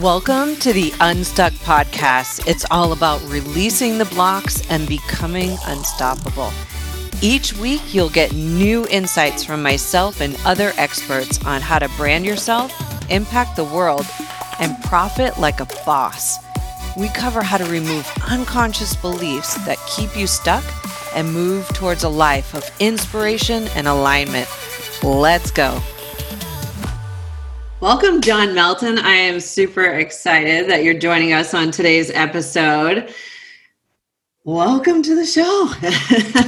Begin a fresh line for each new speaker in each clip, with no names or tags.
Welcome to the Unstuck Podcast. It's all about releasing the blocks and becoming unstoppable. Each week, you'll get new insights from myself and other experts on how to brand yourself, impact the world, and profit like a boss. We cover how to remove unconscious beliefs that keep you stuck and move towards a life of inspiration and alignment. Let's go. Welcome, John Melton. I am super excited that you're joining us on today's episode. Welcome to the show.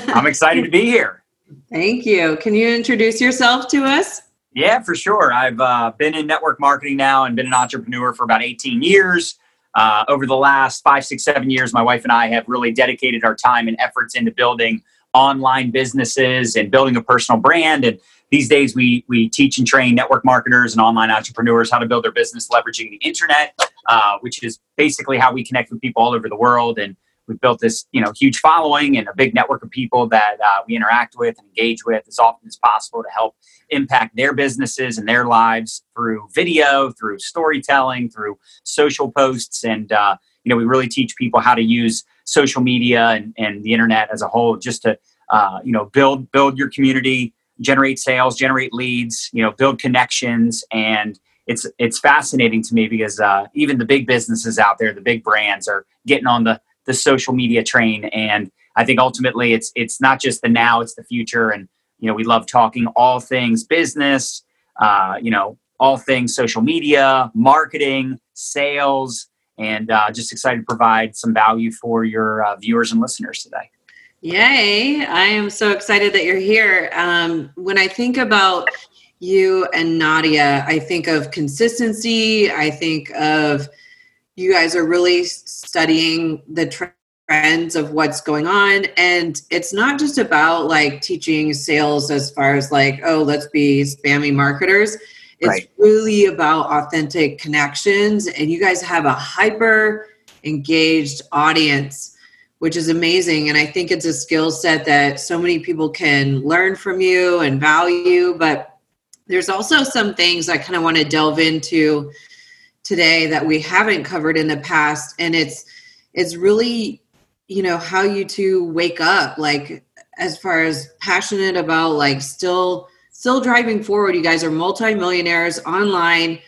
I'm excited to be here.
Thank you. Can you introduce yourself to us?
Yeah, for sure. I've uh, been in network marketing now and been an entrepreneur for about 18 years. Uh, over the last five, six, seven years, my wife and I have really dedicated our time and efforts into building online businesses and building a personal brand. And these days we we teach and train network marketers and online entrepreneurs how to build their business leveraging the internet uh, which is basically how we connect with people all over the world. And we've built this you know huge following and a big network of people that uh, we interact with and engage with as often as possible to help impact their businesses and their lives through video through storytelling through social posts. And uh, you know we really teach people how to use social media and, and the internet as a whole just to uh, you know build build your community generate sales, generate leads, you know, build connections, and it's it's fascinating to me because uh, even the big businesses out there, the big brands, are getting on the the social media train, and I think ultimately it's it's not just the now, it's the future, and you know, we love talking all things business, uh, you know, all things social media, marketing, sales, and uh, just excited to provide some value for your uh, viewers and listeners today.
Yay. I am so excited that you're here. Um, when I think about you and Nadia, I think of consistency. I think of you guys are really studying the trends of what's going on. And it's not just about like teaching sales as far as like, oh, let's be spammy marketers. It's right. really about authentic connections. And you guys have a hyper engaged audience which is amazing. And I think it's a skill set that so many people can learn from you and value. But there's also some things I kind of want to delve into today that we haven't covered in the past. And it's it's really, you know, how you two wake up, like as far as passionate about like still still driving forward. You guys are multimillionaires online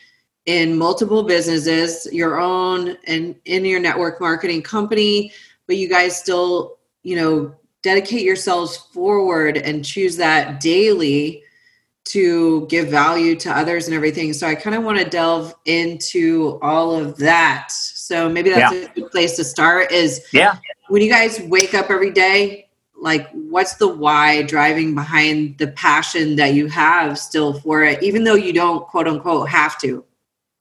in multiple businesses, your own and in your network marketing company but you guys still, you know, dedicate yourselves forward and choose that daily to give value to others and everything. So I kind of want to delve into all of that. So maybe that's yeah. a good place to start is
yeah.
When you guys wake up every day, like what's the why driving behind the passion that you have still for it, even though you don't quote unquote have to?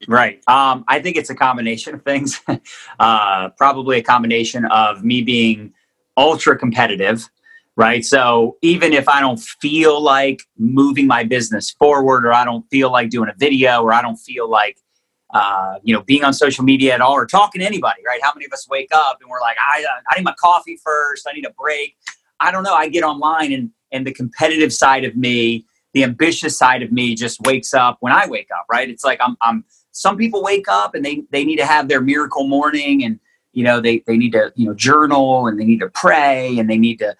Right. Um, I think it's a combination of things. uh, probably a combination of me being ultra competitive, right? So even if I don't feel like moving my business forward, or I don't feel like doing a video, or I don't feel like uh, you know being on social media at all, or talking to anybody, right? How many of us wake up and we're like, I, I need my coffee first. I need a break. I don't know. I get online and and the competitive side of me, the ambitious side of me, just wakes up when I wake up, right? It's like I'm I'm some people wake up and they they need to have their miracle morning and you know they they need to you know journal and they need to pray and they need to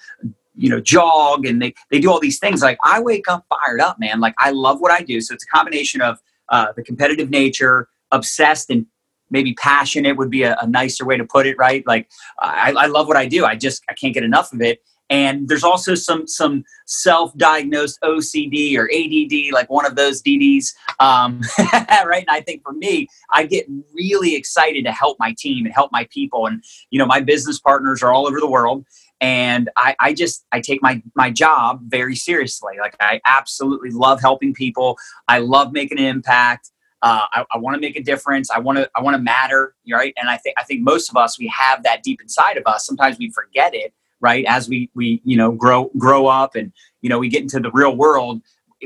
you know jog and they they do all these things. Like i wake up fired up man. Like i love what i do. So it's a combination of uh, the competitive nature obsessed and maybe passionate would be a, a nicer way to put it right? Like I, I love what i do. I just i can't get enough of it and there's also some some self-diagnosed OCD or ADD, like one of those DDs, um, right? And I think for me, I get really excited to help my team and help my people, and you know, my business partners are all over the world, and I, I just I take my my job very seriously. Like I absolutely love helping people. I love making an impact. Uh, I, I want to make a difference. I want to I want to matter, right? And I think I think most of us we have that deep inside of us. Sometimes we forget it right? As we we you know grow grow up and you know we get into the real world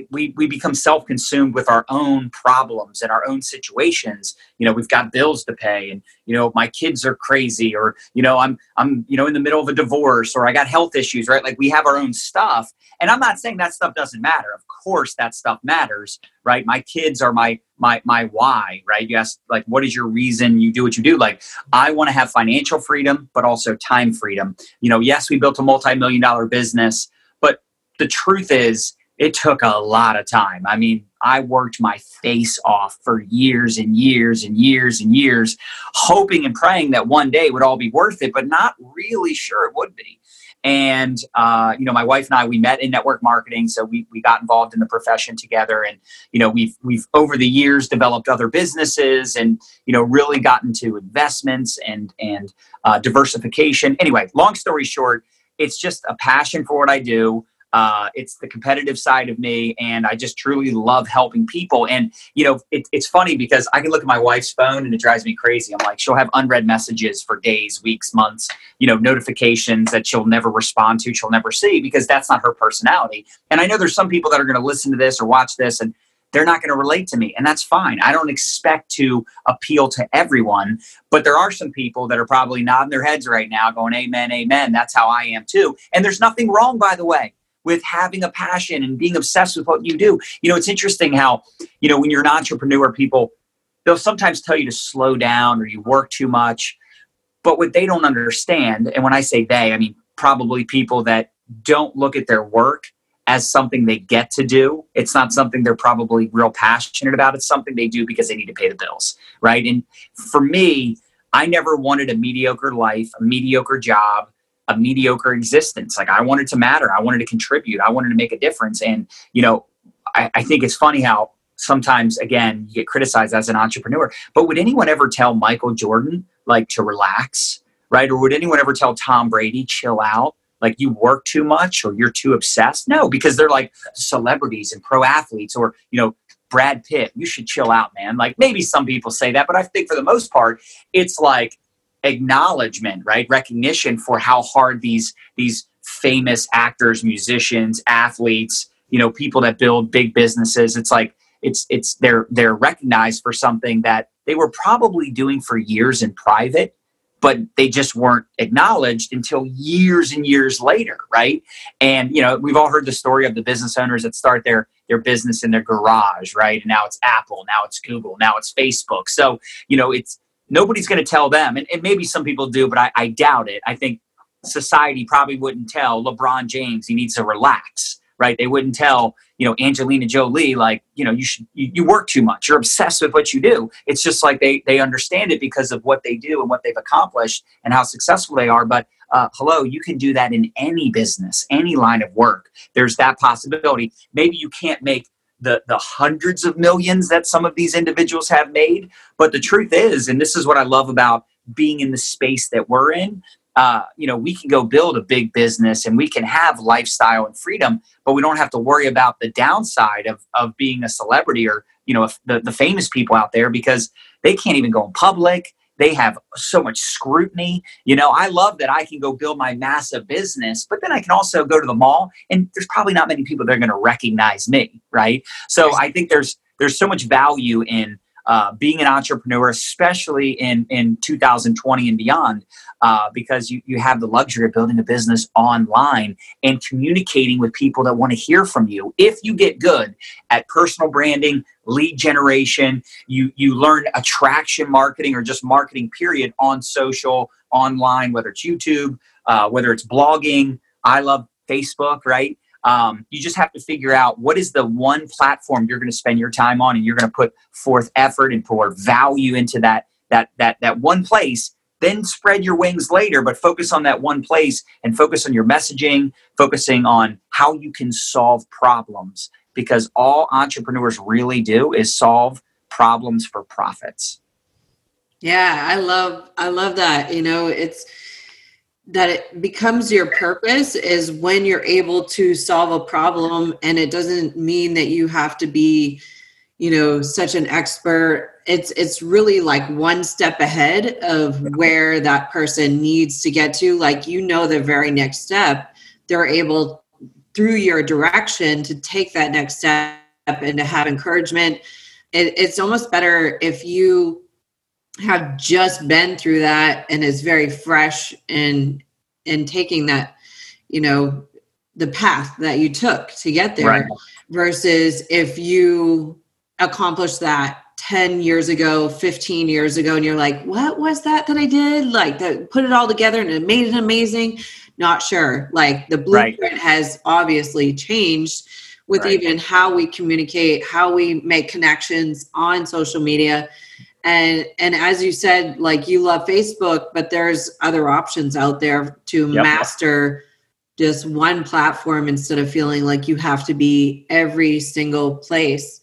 we, we become self-consumed with our own problems and our own situations. You know we've got bills to pay and you know my kids are crazy or you know i'm i'm you know in the middle of a divorce or i got health issues right? Like we have our own stuff. And i'm not saying that stuff doesn't matter. Of course that stuff matters right? My kids are my my my why right? You ask like what is your reason you do what you do? Like i want to have financial freedom but also time freedom. You know yes we built a multi-million dollar business but the truth is it took a lot of time. I mean, I worked my face off for years and years and years and years, hoping and praying that one day would all be worth it, but not really sure it would be. And uh, you know, my wife and I we met in network marketing, so we we got involved in the profession together. And you know, we've we've over the years developed other businesses, and you know, really gotten to investments and and uh, diversification. Anyway, long story short, it's just a passion for what I do. Uh, it's the competitive side of me, and I just truly love helping people. And you know, it, it's funny because I can look at my wife's phone and it drives me crazy. I'm like, she'll have unread messages for days, weeks, months. You know, notifications that she'll never respond to, she'll never see because that's not her personality. And I know there's some people that are going to listen to this or watch this and they're not going to relate to me and that's fine i don't expect to appeal to everyone but there are some people that are probably nodding their heads right now going amen amen that's how i am too and there's nothing wrong by the way with having a passion and being obsessed with what you do. You know, it's interesting how, you know, when you're an entrepreneur, people, they'll sometimes tell you to slow down or you work too much. But what they don't understand, and when I say they, I mean probably people that don't look at their work as something they get to do. It's not something they're probably real passionate about. It's something they do because they need to pay the bills, right? And for me, I never wanted a mediocre life, a mediocre job a mediocre existence. Like I wanted to matter. I wanted to contribute. I wanted to make a difference. And, you know, I, I think it's funny how sometimes, again, you get criticized as an entrepreneur. But would anyone ever tell Michael Jordan, like, to relax? Right? Or would anyone ever tell Tom Brady, chill out? Like you work too much or you're too obsessed? No, because they're like celebrities and pro athletes or, you know, Brad Pitt, you should chill out, man. Like maybe some people say that, but I think for the most part, it's like acknowledgement, right? Recognition for how hard these these famous actors, musicians, athletes, you know, people that build big businesses. It's like it's it's they're they're recognized for something that they were probably doing for years in private but they just weren't acknowledged until years and years later right and you know we've all heard the story of the business owners that start their their business in their garage right and now it's apple now it's google now it's facebook so you know it's nobody's going to tell them. And, and, maybe some people do, but I, I doubt it. I think society probably wouldn't tell LeBron James he needs to relax, right? They wouldn't tell, you know, Angelina Jolie, like, you know, you should, you, you work too much. You're obsessed with what you do. It's just like they, they understand it because of what they do and what they've accomplished and how successful they are. But uh, hello, you can do that in any business, any line of work. There's that possibility. Maybe you can't make the the hundreds of millions that some of these individuals have made. But the truth is, and this is what I love about being in the space that we're in. Uh, you know, we can go build a big business and we can have lifestyle and freedom, but we don't have to worry about the downside of of being a celebrity or you know the the famous people out there because they can't even go in public they have so much scrutiny. You know, I love that I can go build my massive business, but then I can also go to the mall and there's probably not many people that are going to recognize me, right? So I think there's there's so much value in uh, being an entrepreneur, especially in, in 2020 and beyond, uh, because you, you have the luxury of building a business online and communicating with people that want to hear from you. If you get good at personal branding, lead generation, you, you learn attraction marketing or just marketing, period, on social, online, whether it's YouTube, uh, whether it's blogging. I love Facebook, right? Um, you just have to figure out what is the one platform you're going to spend your time on, and you're going to put forth effort and pour value into that that that that one place. Then spread your wings later, but focus on that one place and focus on your messaging, focusing on how you can solve problems. Because all entrepreneurs really do is solve problems for profits.
Yeah, I love I love that. You know, it's that it becomes your purpose is when you're able to solve a problem and it doesn't mean that you have to be you know such an expert it's it's really like one step ahead of where that person needs to get to like you know the very next step they're able through your direction to take that next step and to have encouragement. It, it's almost better if you have just been through that and is very fresh and and taking that, you know, the path that you took to get there right. versus if you accomplished that 10 years ago 15 years ago and you're like what was that that i did like that put it all together and it made it amazing not sure like the blueprint right. has obviously changed with right. even how we communicate how we make connections on social media and and as you said like you love facebook but there's other options out there to yep. master just one platform instead of feeling like you have to be every single place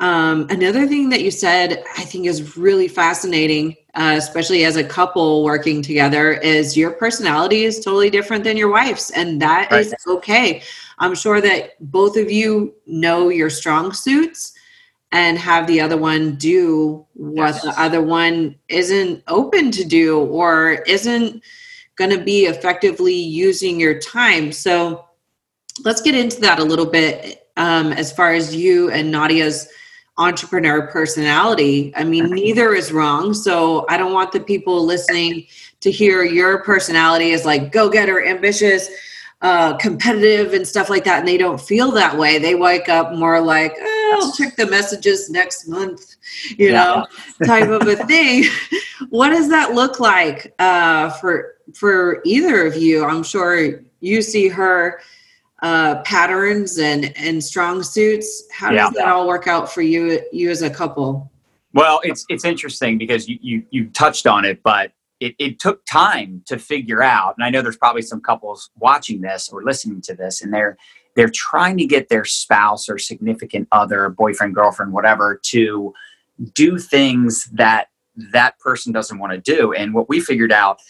um, another thing that you said i think is really fascinating uh, especially as a couple working together is your personality is totally different than your wife's and that right. is okay i'm sure that both of you know your strong suits and have the other one do what yes. the other one isn't open to do or isn't going to be effectively using your time. So let's get into that a little bit um, as far as you and Nadia's entrepreneur personality. I mean, neither is wrong. So I don't want the people listening to hear your personality as like go getter, ambitious uh, competitive and stuff like that, and they don't feel that way. They wake up more like, oh, I'll check the messages next month, you yeah. know, type of a thing. what does that look like uh, for for either of you? I'm sure you see her uh, patterns and and strong suits. How does that all work out for you you as a couple?
Well, it's it's interesting because you you you touched on it, but it, it took time to figure out and i know there's probably some couples watching this or listening to this and they're they're trying to get their spouse or significant other boyfriend girlfriend whatever to do things that that person doesn't want to do and what we figured out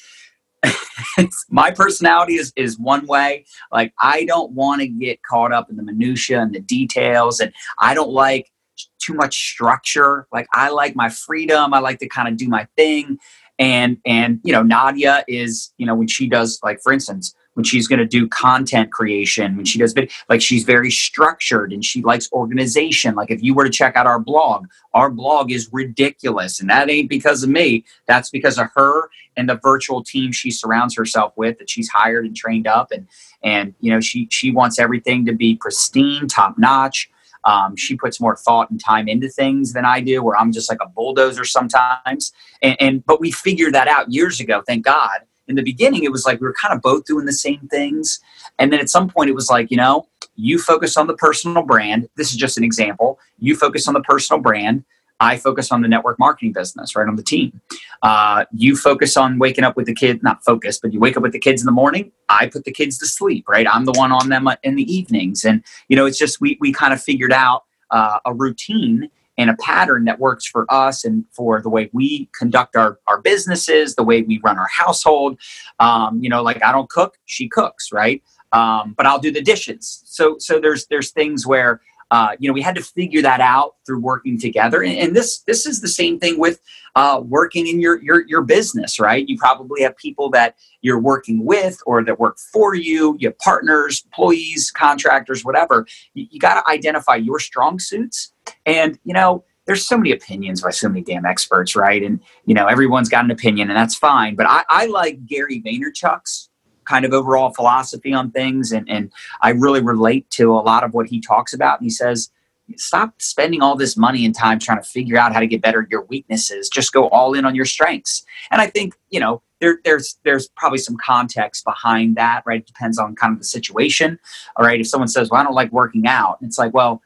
my personality is is one way. Like i don't want to get caught up in the minutia and the details and i don't like too much structure. Like i like my freedom. I like to kind of do my thing. And and you know nadia is you know when she does like for instance when she's going to do content creation when she does video, like she's very structured and she likes organization like if you were to check out our blog our blog is ridiculous and that ain't because of me that's because of her and the virtual team she surrounds herself with that she's hired and trained up and and you know she she wants everything to be pristine top notch um, she puts more thought and time into things than I do, where I'm just like a bulldozer sometimes. And, and but we figured that out years ago, thank God. In the beginning, it was like we were kind of both doing the same things. And then at some point, it was like, you know, you focus on the personal brand. This is just an example. You focus on the personal brand. I focus on the network marketing business, right on the team. Uh, you focus on waking up with the kid, not focus, but you wake up with the kids in the morning. I put the kids to sleep, right? I'm the one on them in the evenings. And, you know, it's just we, we kind of figured out uh, a routine and a pattern that works for us and for the way we conduct our, our businesses, the way we run our household. Um, you know, like I don't cook, she cooks, right? Um, but I'll do the dishes. So, so there's, there's things where, uh, you know, we had to figure that out through working together. And, and this this is the same thing with uh, working in your, your your business, right? You probably have people that you're working with or that work for you. You have partners, employees, contractors, whatever. You, you got to identify your strong suits. And you know, there's so many opinions by so many damn experts, right? And you know, everyone's got an opinion, and that's fine. But I, I like Gary Vaynerchuk's kind of overall philosophy on things. And, and I really relate to a lot of what he talks about. And he says, stop spending all this money and time trying to figure out how to get better at your weaknesses. Just go all in on your strengths. And I think, you know, there, there's there's probably some context behind that, right? It depends on kind of the situation. All right. If someone says, Well, I don't like working out, it's like, well,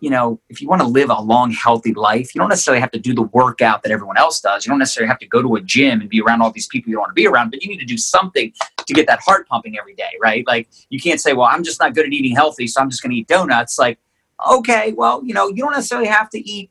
you know, if you want to live a long, healthy life, you don't necessarily have to do the workout that everyone else does. You don't necessarily have to go to a gym and be around all these people you don't want to be around, but you need to do something to get that heart pumping every day, right? Like you can't say, well, I'm just not good at eating healthy, so I'm just going to eat donuts. Like, okay, well, you know, you don't necessarily have to eat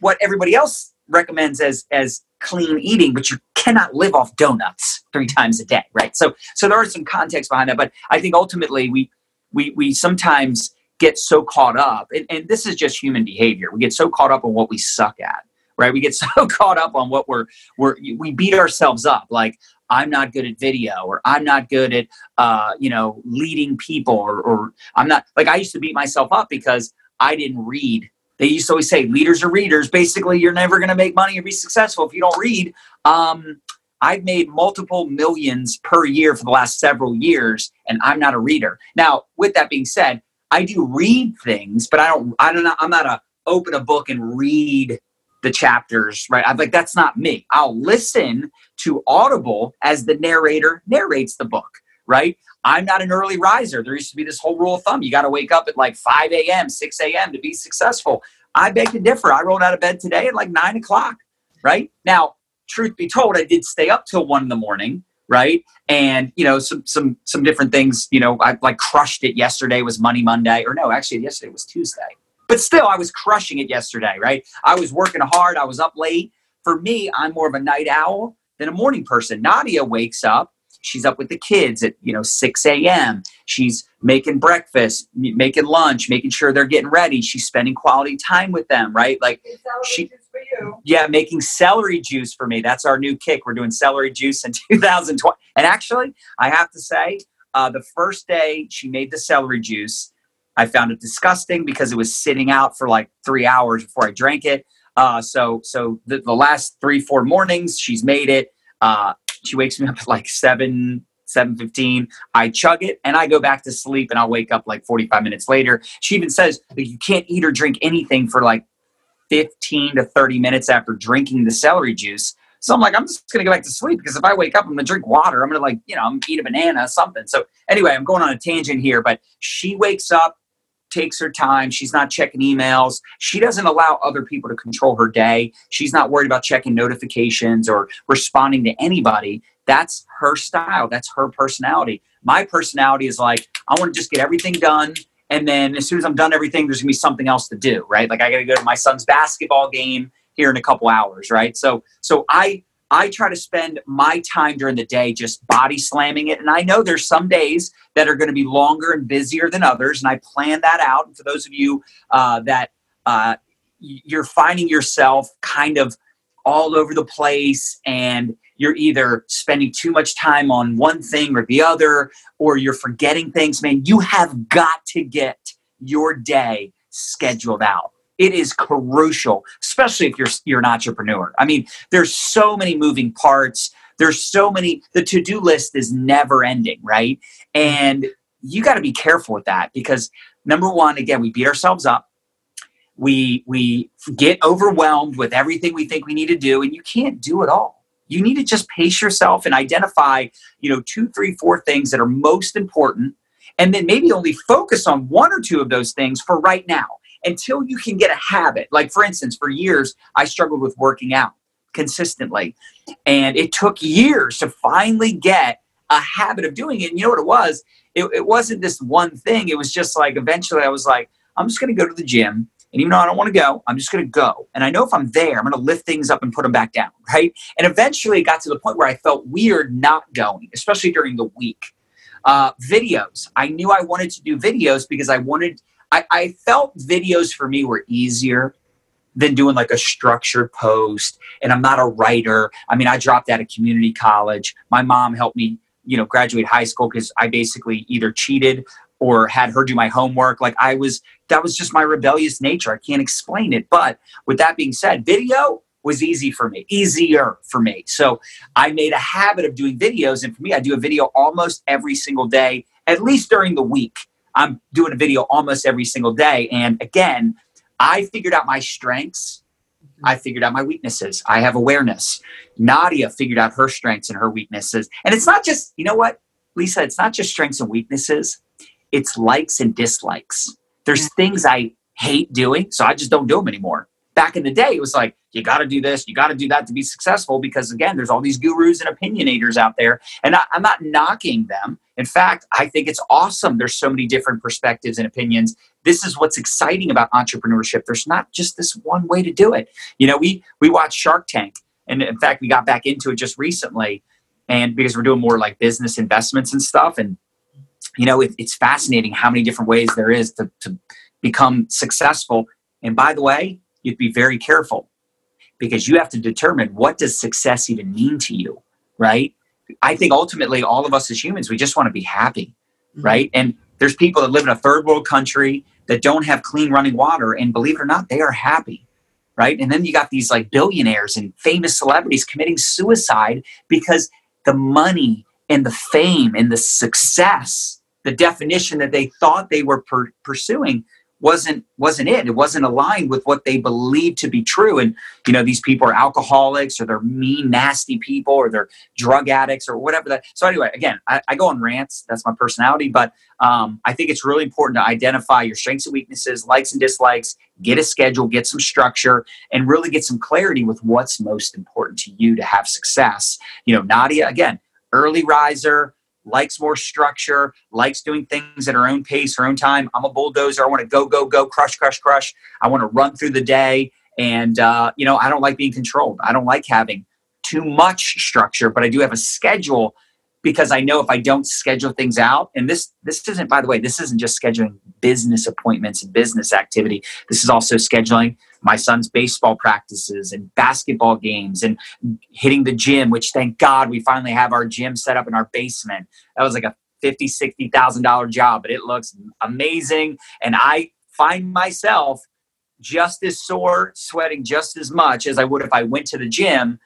what everybody else recommends as as clean eating, but you cannot live off donuts three times a day, right? So, so there are some context behind that, but I think ultimately we we we sometimes get so caught up, and, and this is just human behavior. We get so caught up on what we suck at, right? We get so caught up on what we're we're we beat ourselves up. Like I'm not good at video or I'm not good at, uh, you know, leading people or, or I'm not like I used to beat myself up because I didn't read. They used to always say leaders are readers. Basically, you're never going to make money or be successful if you don't read. Um, I've made multiple millions per year for the last several years, and I'm not a reader. Now, with that being said, I do read things, but I don't. I don't. Know, I'm not a open a book and read the chapters, right? I'm like, that's not me. I'll listen to Audible as the narrator narrates the book, right? I'm not an early riser. There used to be this whole rule of thumb you got to wake up at like 5 a.m., 6 a.m. to be successful. I beg to differ. I rolled out of bed today at like 9 o'clock, right? Now, truth be told, I did stay up till 1 in the morning right and you know some some some different things you know i like crushed it yesterday was money monday or no actually yesterday was tuesday but still, I was crushing it yesterday, right? I was working hard. I was up late. For me, I'm more of a night owl than a morning person. Nadia wakes up. She's up with the kids at you know 6 a.m. She's making breakfast, making lunch, making sure they're getting ready. She's spending quality time with them, right? Like she, yeah, making celery juice for me. That's our new kick. We're doing celery juice in 2020. And actually, I have to say, uh, the first day she made the celery juice, I found it disgusting because it was sitting out for like three hours before I drank it. Uh, so so the, the, last three four mornings she's made it. Uh, she wakes me up at like seven seven fifteen. I chug it and I go back to sleep and I'll wake up like forty five minutes later. She even says that you can't eat or drink anything for like fifteen to thirty minutes after drinking the celery juice. So I'm like, I'm just gonna go back to sleep because if I wake up, I'm gonna drink water. I'm gonna like, you know, I'm gonna eat a banana, something. So anyway, I'm going on a tangent here, but she wakes up takes her time. She's not checking emails. She doesn't allow other people to control her day. She's not worried about checking notifications or responding to anybody. That's her style. That's her personality. My personality is like, I want to just get everything done. And then as soon as I'm done everything, there's gonna be something else to do, right? Like I gotta go to my son's basketball game here in a couple hours, right? So so I I try to spend my time during the day just body slamming it. And I know there's some days that are going to be longer and busier than others. And I plan that out. And for those of you uh, that uh, you're finding yourself kind of all over the place and you're either spending too much time on one thing or the other, or you're forgetting things, man, you have got to get your day scheduled out it is crucial, especially if you're you're an entrepreneur. I mean, there's so many moving parts. There's so many. The to do list is never ending, right? And you got to be careful with that because number one, again, we beat ourselves up. We we get overwhelmed with everything we think we need to do, and you can't do it all. You need to just pace yourself and identify, you know, two, three, four things that are most important, and then maybe only focus on one or two of those things for right now until you can get a habit. Like, for instance, for years, I struggled with working out consistently. And it took years to finally get a habit of doing it. And you know what it was? It, it wasn't this one thing. It was just like eventually I was like, I'm just going to go to the gym. And even though I don't want to go, I'm just going to go. And I know if I'm there, I'm going to lift things up and put them back down. Right. And eventually it got to the point where I felt weird not going, especially during the week. Uh, videos. I knew I wanted to do videos because I wanted I, I felt videos for me were easier than doing like a structured post. And I'm not a writer. I mean, I dropped out of community college. My mom helped me, you know, graduate high school because I basically either cheated or had her do my homework. Like I was, that was just my rebellious nature. I can't explain it. But with that being said, video was easy for me, easier for me. So I made a habit of doing videos. And for me, I do a video almost every single day, at least during the week. I'm doing a video almost every single day. And again, I figured out my strengths. Mm-hmm. I figured out my weaknesses. I have awareness. Nadia figured out her strengths and her weaknesses. And it's not just, you know what, Lisa, it's not just strengths and weaknesses, it's likes and dislikes. There's things I hate doing, so I just don't do them anymore. Back in the day, it was like, you got to do this, you got to do that to be successful because, again, there's all these gurus and opinionators out there. And I, I'm not knocking them. In fact, I think it's awesome. There's so many different perspectives and opinions. This is what's exciting about entrepreneurship. There's not just this one way to do it. You know, we we watch Shark Tank, and in fact, we got back into it just recently, and because we're doing more like business investments and stuff, and you know, it, it's fascinating how many different ways there is to, to become successful. And by the way, you'd be very careful because you have to determine what does success even mean to you, right? I think ultimately all of us as humans, we just want to be happy,
Mm-hmm.
right? And there's people that live in a third world country that don't have clean running water, and believe it or not, they are happy, right? And then you got these like billionaires and famous celebrities committing suicide because the money and the fame and the success, the definition that they thought they were per- pursuing wasn't wasn't it. It wasn't aligned with what they believed to be true. And you know these people are alcoholics or they're mean nasty people or they're drug addicts or whatever that so anyway again i, I go on rants. That's my personality. But um, i think it's really important to identify your strengths and weaknesses likes and dislikes get a schedule get some structure and really get some clarity with what's most important to you to have success. You know nadia again early riser likes more structure, likes doing things at her own pace, her own time. I'm a bulldozer. I want to go, go, go, crush, crush, crush. I want to run through the day. And, uh, you know, I don't like being controlled. I don't like having too much structure, but I do have a schedule because I know if I don't schedule things out, and this this isn't, by the way, this isn't just scheduling business appointments and business activity. This is also scheduling my son's baseball practices and basketball games and hitting the gym, which thank God we finally have our gym set up in our basement. That was like a fifty, sixty thousand dollar job, but it looks amazing. And I find myself just as sore, sweating just as much as I would if I went to the gym.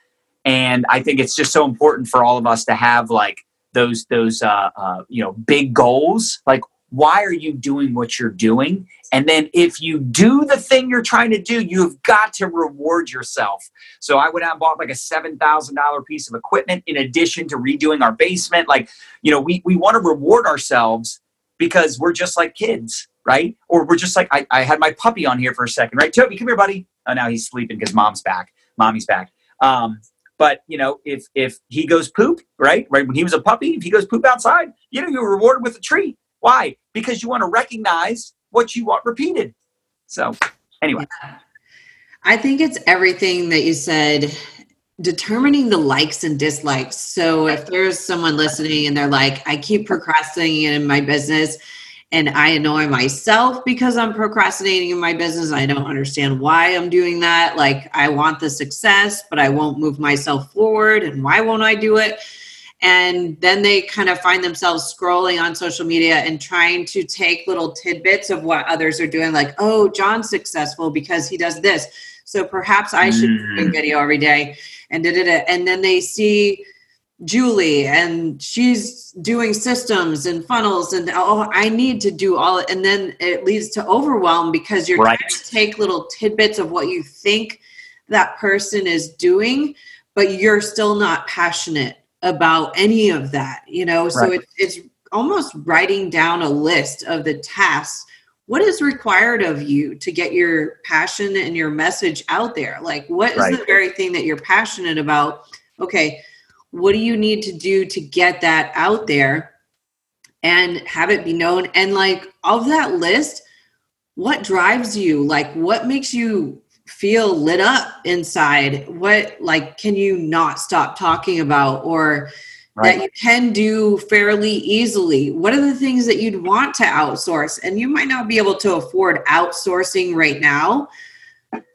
And I think it's just so important for all of us to have like those those uh, uh, you know big goals. Like, why are you doing what you're doing? And then if you do the thing you're trying to do, you've got to reward yourself. So I went out and bought like a seven thousand dollar piece of equipment in addition to redoing our basement. Like, you know, we we want to reward ourselves because we're just like kids, right? Or we're just like I, I had my puppy on here for a second, right? Toby, come here, buddy. Oh, now he's sleeping because mom's back. Mommy's back. Um, but you know, if if he goes poop, right, right when he was a puppy, if he goes poop outside, you know, you're rewarded with a treat. Why? Because you want to recognize what you want repeated. So, anyway,
I think it's everything that you said. Determining the likes and dislikes. So, if there's someone listening and they're like, I keep procrastinating in my business, and I annoy myself because I'm procrastinating in my business. I don't understand why I'm doing that. Like, I want the success, but I won't move myself forward. And why won't I do it? And then they kind of find themselves scrolling on social media and trying to take little tidbits of what others are doing, like, oh, John's successful because he does this. So perhaps I should do a mm. video every day and did it. And then they see Julie and she's doing systems and funnels and oh I need to do all and then it leads to overwhelm because you're
right.
trying to take little tidbits of what you think that person is doing but you're still not passionate about any of that you know so
Right.
it, it's almost writing down a list of the tasks what is required of you to get your passion and your message out there like what is
Right.
the very thing that you're passionate about okay what do you need to do to get that out there and have it be known? And like of that list what drives you? Like what makes you feel lit up inside? What like can you not stop talking about or
Right.
that you can do fairly easily? What are the things that you'd want to outsource? And you might not be able to afford outsourcing right now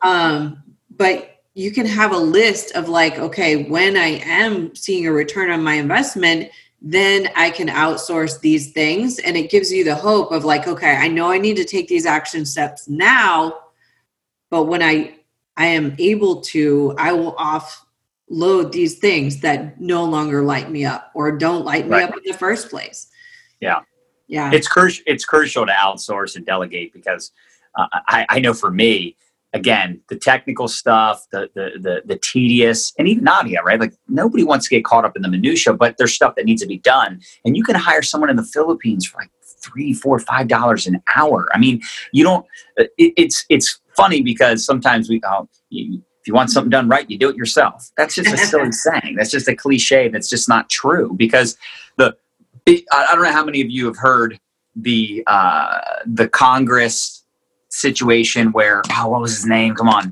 um, but you can have a list of like okay when i am seeing a return on my investment then i can outsource these things and it gives you the hope of like okay i know i need to take these action steps now but when i i am able to i will offload these things that no longer light me up or don't light me
Right.
up in the first place
Yeah.
yeah
it's crucial. It's crucial to outsource and delegate because uh, I, I know for me, again, the technical stuff, the, the the the tedious, and even Nadia, right? Like nobody wants to get caught up in the minutia, but there's stuff that needs to be done, and you can hire someone in the Philippines for like three, four, five dollars an hour. I mean, you don't. uh, It, it's it's funny because sometimes we oh, you, if you want something done right, you do it yourself. That's just a silly saying. That's just a cliche. That's just not true because the I I don't know how many of you have heard the uh, the Congress situation where oh what was his name? Come on,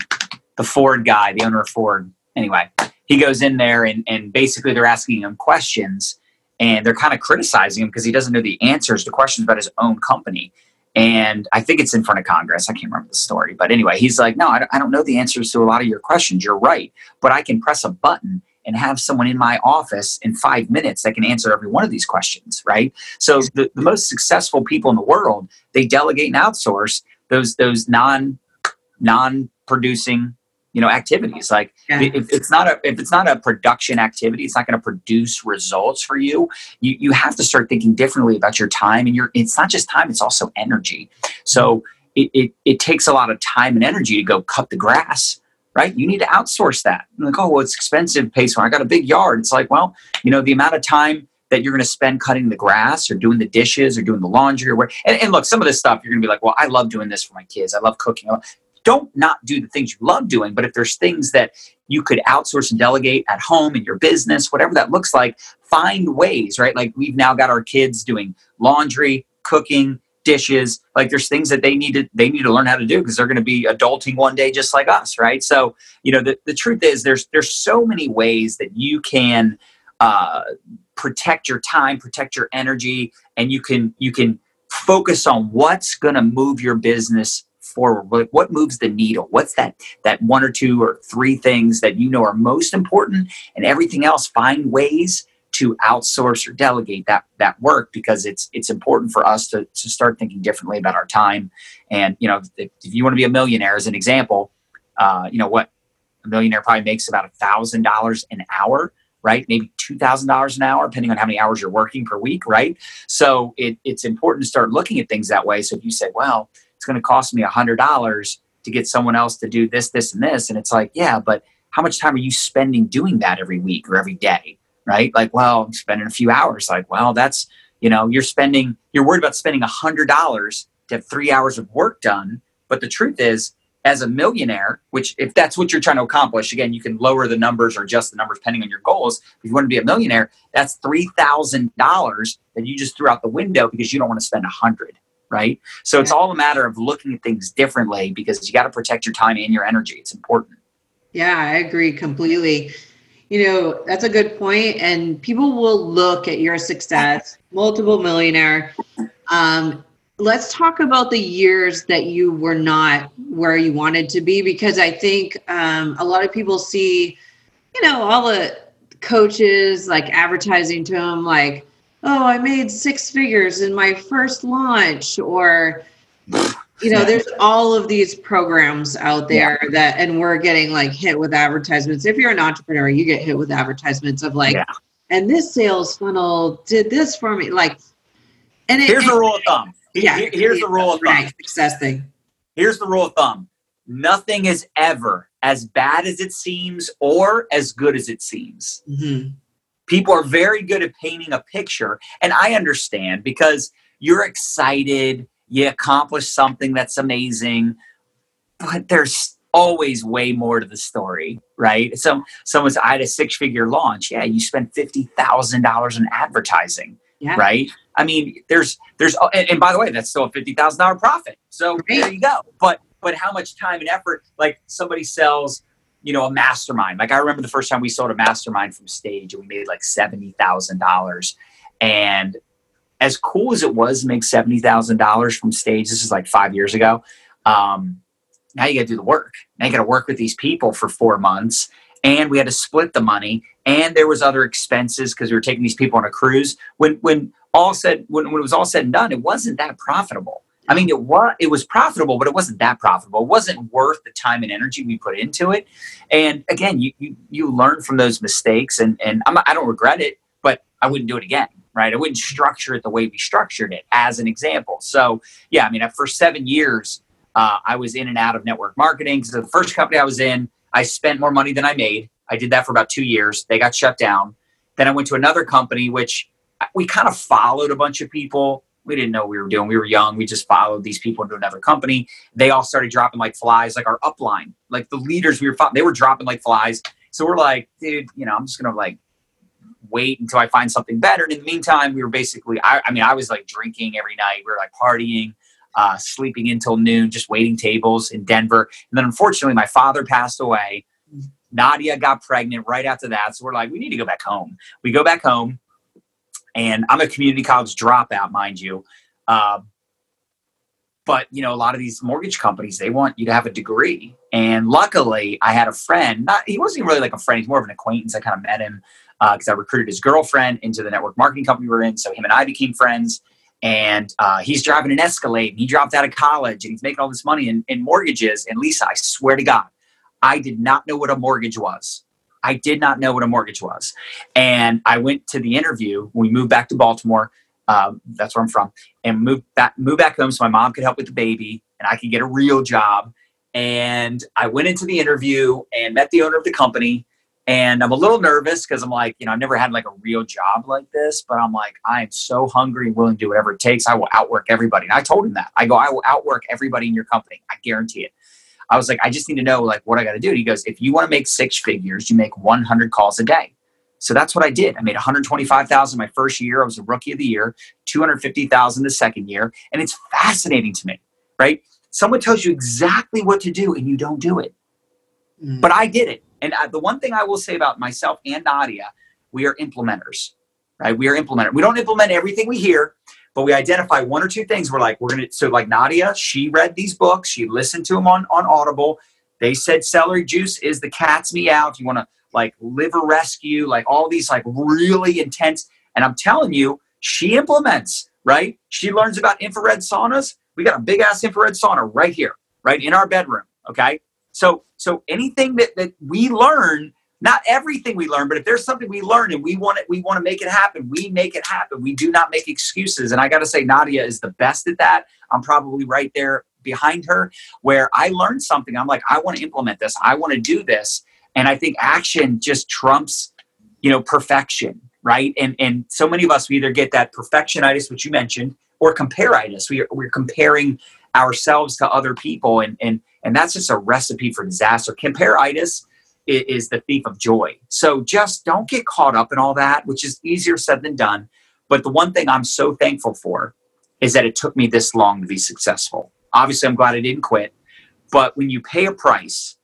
the Ford guy, the owner of Ford. Anyway, he goes in there and and basically they're asking him questions and they're kind of criticizing him because he doesn't know the answers to questions about his own company. And I think it's in front of Congress. I can't remember the story, but anyway, he's like, "No, I don't, know the answers to a lot of your questions. You're right, but I can press a button and have someone in my office in five minutes that can answer every one of these questions, right? So the, the most successful people in the world, they delegate and outsource those those non non producing you know activities like yeah. if it's not a if it's not a production activity it's not going to produce results for you you you have to start thinking differently about your time and your it's not just time it's also energy so it, it, it takes a lot of time and energy to go cut the grass right? You need to outsource that. Like, oh, well, it's expensive, pace. I got a big yard. It's like, well, you know, the amount of time that you're going to spend cutting the grass or doing the dishes or doing the laundry or where. And, and look, some of this stuff you're going to be like, well, I love doing this for my kids. I love cooking. Don't not do the things you love doing, but if there's things that you could outsource and delegate at home in your business, whatever that looks like, find ways, right? Like we've now got our kids doing laundry, cooking, dishes like there's things that they need to they need to learn how to do because they're going to be adulting one day just like us right so you know the, the truth is there's there's so many ways that you can uh, protect your time protect your energy and you can you can focus on what's going to move your business forward. What, what moves the needle? What's that that one or two or three things that you know are most important and everything else find ways to outsource or delegate that that work because it's it's important for us to, to start thinking differently about our time. And you know if, if you want to be a millionaire as an example uh, you know what? A millionaire probably makes about a thousand dollars an hour right maybe two thousand dollars an hour depending on how many hours you're working per week right so it, it's important to start looking at things that way so if you say well it's going to cost me a hundred dollars to get someone else to do this this and this and it's like yeah but how much time are you spending doing that every week or every day right? Like, well, I'm spending a few hours. Like, well, that's, you know, you're spending, you're worried about spending a hundred dollars to have three hours of work done. But the truth is, as a millionaire, which if that's what you're trying to accomplish, again, you can lower the numbers or adjust the numbers depending on your goals. If you want to be a millionaire, that's three thousand dollars that you just threw out the window because you don't want to spend a hundred, right? So it's all a matter of looking at things differently because you got to protect your time and your energy. It's important.
Yeah, I agree completely you know that's a good point and people will look at your success multiple millionaire um, let's talk about the years that you were not where you wanted to be because i think um, a lot of people see you know all the coaches like advertising to them like oh i made six figures in my first launch or you know there's all of these programs out there yeah. that and we're getting like hit with advertisements if you're an entrepreneur you get hit with advertisements of like yeah. and this sales funnel did this for me like
and it, here's a rule of thumb yeah. here's the rule of thumb.
Success thing.
Here's the rule of thumb. Nothing is ever as bad as it seems or as good as it seems. Mm-hmm. people are very good at painting a picture and i understand because you're excited you accomplish something that's amazing, but there's always way more to the story, right? So someone's I had a six figure launch. Yeah, you spent fifty thousand dollars in advertising, yeah. right? I mean, there's there's and, and by the way, that's still a fifty thousand dollar profit. So right. there you go. But but how much time and effort? Like somebody sells, you know, a mastermind. Like I remember the first time we sold a mastermind from stage, and we made like seventy thousand dollars, and as cool as it was to make seventy thousand dollars from stage, this is like five years ago. Um, now you got to do the work. Now you got to work with these people for four months, and we had to split the money. And there was other expenses because we were taking these people on a cruise. When when all said when, when it was all said and done, it wasn't that profitable. I mean, it was it was profitable, but it wasn't that profitable. It wasn't worth the time and energy we put into it. And again, you you, you learn from those mistakes, and and I'm, I don't regret it, but I wouldn't do it again right? I wouldn't structure it the way we structured it, as an example. So, yeah, I mean, for seven years, uh, I was in and out of network marketing. Because the first company I was in, I spent more money than I made. I did that for about two years. They got shut down. Then I went to another company, which uh, we kind of followed a bunch of people. We didn't know we were doing. We were young. We just followed these people into another company. They all started dropping like flies, like our upline, like the leaders we were, they were dropping like flies. So we're like, dude, you know, I'm just gonna like wait until I find something better. And in the meantime, we were basically, I, I mean, I was like drinking every night. We were like partying, uh, sleeping until noon, just waiting tables in Denver. And then unfortunately, my father passed away. Nadia got pregnant right after that. So we're like, we need to go back home. We go back home, and I'm a community college dropout, mind you. Uh, but you know, a lot of these mortgage companies they want you to have a degree. And luckily, I had a friend. Not he wasn't really like a friend; he's more of an acquaintance. I kind of met him because uh, I recruited his girlfriend into the network marketing company we are in. So him and I became friends. And uh, he's driving an Escalade. And he dropped out of college and he's making all this money in, in mortgages. And Lisa, I swear to God, I did not know what a mortgage was. I did not know what a mortgage was. And I went to the interview. We moved back to Baltimore. Um, that's where I'm from, and moved back moved back home so my mom could help with the baby and I could get a real job. And I went into the interview and met the owner of the company. And I'm a little nervous because I'm like, you know, I've never had like a real job like this, but I'm like, I am so hungry and willing to do whatever it takes. I will outwork everybody. And I told him that. I go, I will outwork everybody in your company. I guarantee it. I was like, I just need to know like what I got to do. And he goes, if you want to make six figures, you make 100 calls a day. So that's what I did. I made 125,000 my first year. I was a rookie of the year, 250,000 the second year. And it's fascinating to me, right? Someone tells you exactly what to do and you don't do it. Mm. But I did it. And I, the one thing I will say about myself and Nadia, we are implementers, right? We are implementers. We don't implement everything we hear, but we identify one or two things. We're like, we're to, so like Nadia, she read these books, she listened to them on, on Audible. They said celery juice is the cat's meow. If you want to like liver rescue, like all these like really intense. And I'm telling you, she implements, right? She learns about infrared saunas. We got a big ass infrared sauna right here, right in our bedroom. Okay. So, so anything that, that we learn, not everything we learn, but if there's something we learn and we want it, we want to make it happen, we make it happen. We do not make excuses. And I got to say, Nadia is the best at that. I'm probably right there behind her where I learned something. I'm like, I want to implement this. I want to do this. And I think action just trumps, you know, perfection, right? And and so many of us we either get that perfectionitis, which you mentioned, or comparitis. We are, we're comparing ourselves to other people, and and and that's just a recipe for disaster. Comparitis is, is the thief of joy. So just don't get caught up in all that, which is easier said than done. But the one thing I'm so thankful for is that it took me this long to be successful. Obviously, I'm glad I didn't quit. But when you pay a price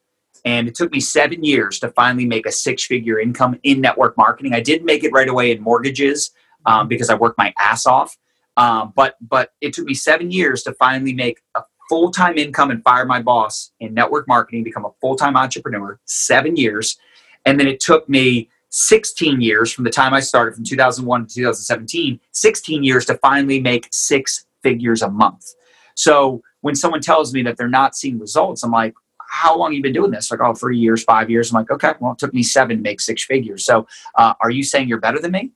and it took me seven years to finally make a six figure income in network marketing. I did make it right away in mortgages um, because I worked my ass off. Um, but but it took me seven years to finally make a full time income and fire my boss in network marketing, become a full time entrepreneur. Seven years, and then it took me 16 years from the time I started from 2001 to 2017. 16 years to finally make six figures a month. So when someone tells me that they're not seeing results, I'm like, how long you been doing this? Like, oh, three years, five years. I'm like, okay, well, it took me seven to make six figures. So, uh, are you saying you're better than me?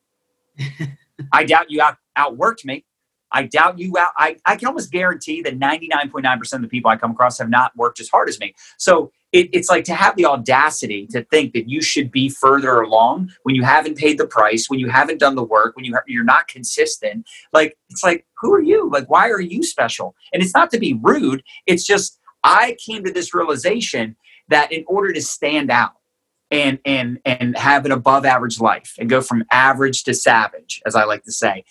I doubt you out outworked me. I doubt you out. I, I can almost guarantee that 99.9% of the people I come across have not worked as hard as me. So it, it's like to have the audacity to think that you should be further along when you haven't paid the price, when you haven't done the work, when you ha- you're not consistent. Like, it's like, who are you? Like, why are you special? And it's not to be rude. It's just, I came to this realization that in order to stand out and and and have an above average life and go from average to savage, as I like to say,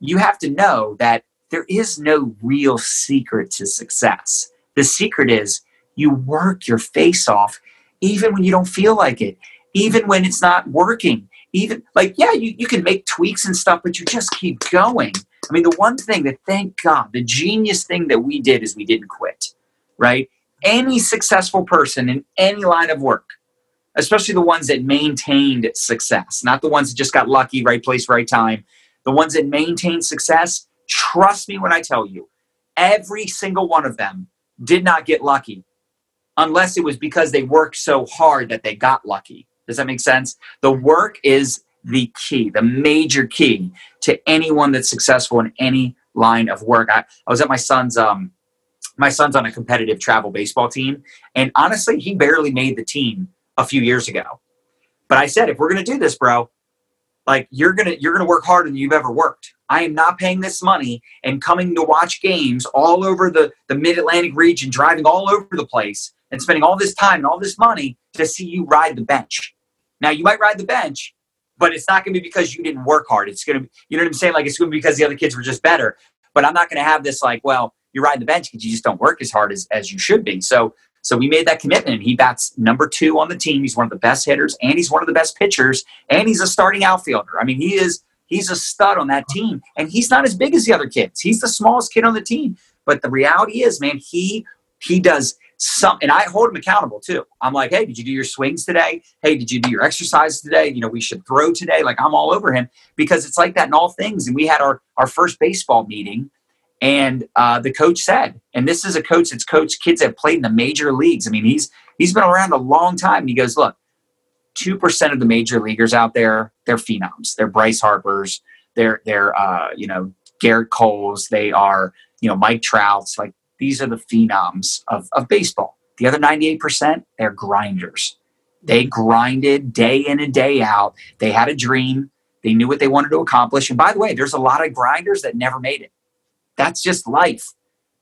you have to know that there is no real secret to success. The secret is you work your face off even when you don't feel like it, even when it's not working. Even like, yeah, you, you can make tweaks and stuff, but you just keep going. I mean, the one thing that thank God, the genius thing that we did is we didn't quit right? Any successful person in any line of work, especially the ones that maintained success, not the ones that just got lucky, right place, right time, the ones that maintain success, trust me when I tell you, every single one of them did not get lucky unless it was because they worked so hard that they got lucky. Does that make sense? The work is the key, the major key to anyone that's successful in any line of work. I, I was at my son's um, my son's on a competitive travel baseball team, and honestly, he barely made the team a few years ago. But I said, if we're gonna do this, bro, like you're gonna you're gonna work harder than you've ever worked. I am not paying this money and coming to watch games all over the, the mid Atlantic region, driving all over the place and spending all this time and all this money to see you ride the bench. Now you might ride the bench, but it's not gonna be because you didn't work hard. It's gonna be you know what I'm saying? Like it's gonna be because the other kids were just better. But I'm not gonna have this like, well, you ride the bench because you just don't work as hard as, as you should be. So so we made that commitment. And he bats number two on the team. He's one of the best hitters, and he's one of the best pitchers, and he's a starting outfielder. I mean, he is he's a stud on that team, and he's not as big as the other kids. He's the smallest kid on the team, But the reality is, man, he he does some, and I hold him accountable too. I'm like, hey, did you do your swings today? Hey, did you do your exercise today? You know, we should throw today. Like I'm all over him because it's like that in all things. And we had our our first baseball meeting, and uh, the coach said, and this is a coach that's coached kids that played in the major leagues. I mean, he's he's been around a long time. And he goes, look, two percent of the major leaguers out there, they're phenoms. They're Bryce Harper's. They're they're uh, you know Gerrit Coles. They are you know Mike Trout's. Like these are the phenoms of, of baseball. The other 98%, they're grinders. They grinded day in and day out. They had a dream. They knew what they wanted to accomplish. And by the way, there's a lot of grinders that never made it. That's just life.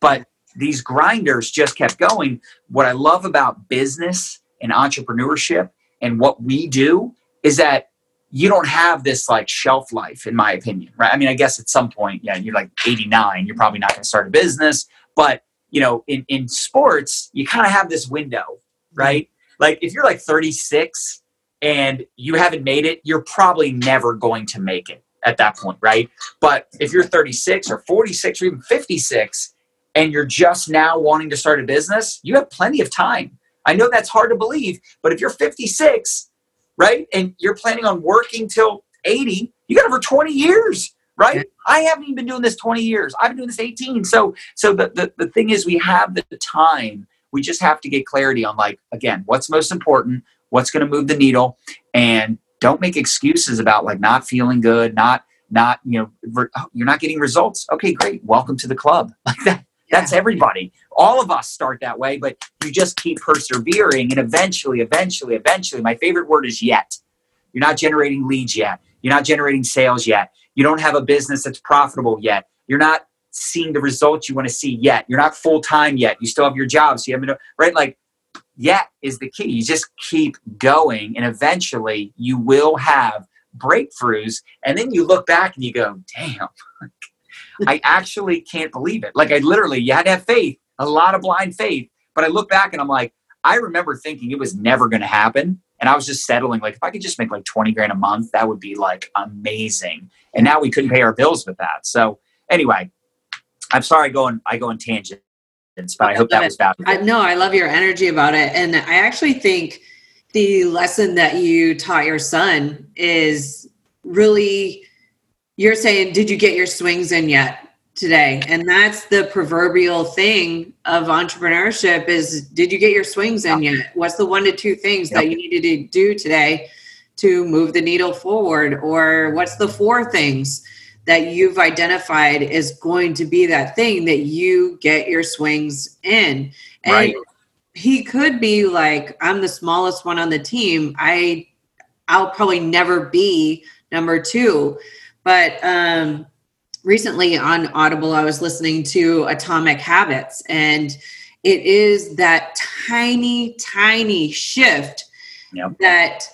But these grinders just kept going. What I love about business and entrepreneurship and what we do is that you don't have this like shelf life, in my opinion, right? I mean, I guess at some point, yeah, you're like 89, you're probably not going to start a business, but you know, in, in sports, you kind of have this window, mm-hmm. right? Like if you're like 36 and you haven't made it, you're probably never going to make it at that point, right? But if you're 36 or 46 or even 56 and you're just now wanting to start a business, you have plenty of time. I know that's hard to believe, but if you're 56, right, and you're planning on working till 80, you got over 20 years right? I haven't even been doing this 20 years. I've been doing this 18. So so the, the, the thing is we have the time. We just have to get clarity on like again, what's most important, what's going to move the needle and don't make excuses about like not feeling good, not not, you know, re- oh, you're not getting results. Okay, great. Welcome to the club. Like that that's everybody. All of us start that way, but you just keep persevering and eventually, eventually, eventually, my favorite word is yet. You're not generating leads yet. You're not generating sales yet you don't have a business that's profitable yet. You're not seeing the results you want to see yet. You're not full time yet. You still have your job. So you haven't, right? Like, yet is the key. You just keep going, and eventually you will have breakthroughs. And then you look back and you go, damn, I actually can't believe it. Like, I literally, you had to have faith, a lot of blind faith. But I look back and I'm like, I remember thinking it was never going to happen. And I was just settling, like, if I could just make like 20 grand a month, that would be like amazing. And now we couldn't pay our bills with that. So, anyway, I'm sorry I go in, I go in tangents, but I, hope that was valuable.
I, no, I love your energy about it. And I actually think the lesson that you taught your son is really you're saying, Did you get your swings in yet? today and that's the proverbial thing of entrepreneurship is did you get your swings in yet what's the one to two things yep. that you needed to do today to move the needle forward or what's the four things that you've identified is going to be that thing that you get your swings in and right. he could be like i'm the smallest one on the team i i'll probably never be number two but um recently on Audible, I was listening to Atomic Habits, and it is that tiny, tiny shift yep. that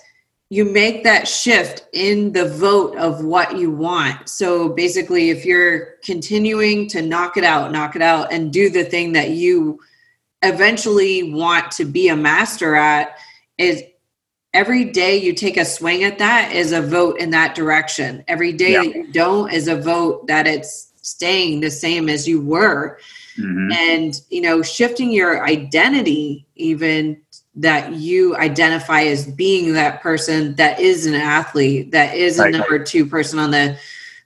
you make that shift in the vote of what you want. So basically, if you're continuing to knock it out, knock it out, and do the thing that you eventually want to be a master at, is every day you take a swing at that is a vote in that direction. Every day yeah. that you don't is a vote that it's staying the same as you were. Mm-hmm. And, you know, shifting your identity, even that you identify as being that person that is an athlete, that is a number two person on the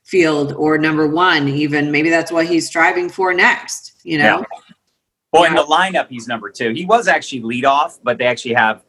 field or number one, even maybe that's what he's striving for next, you know? Yeah.
Well, yeah. in the lineup, he's number two. He was actually lead off, but they actually have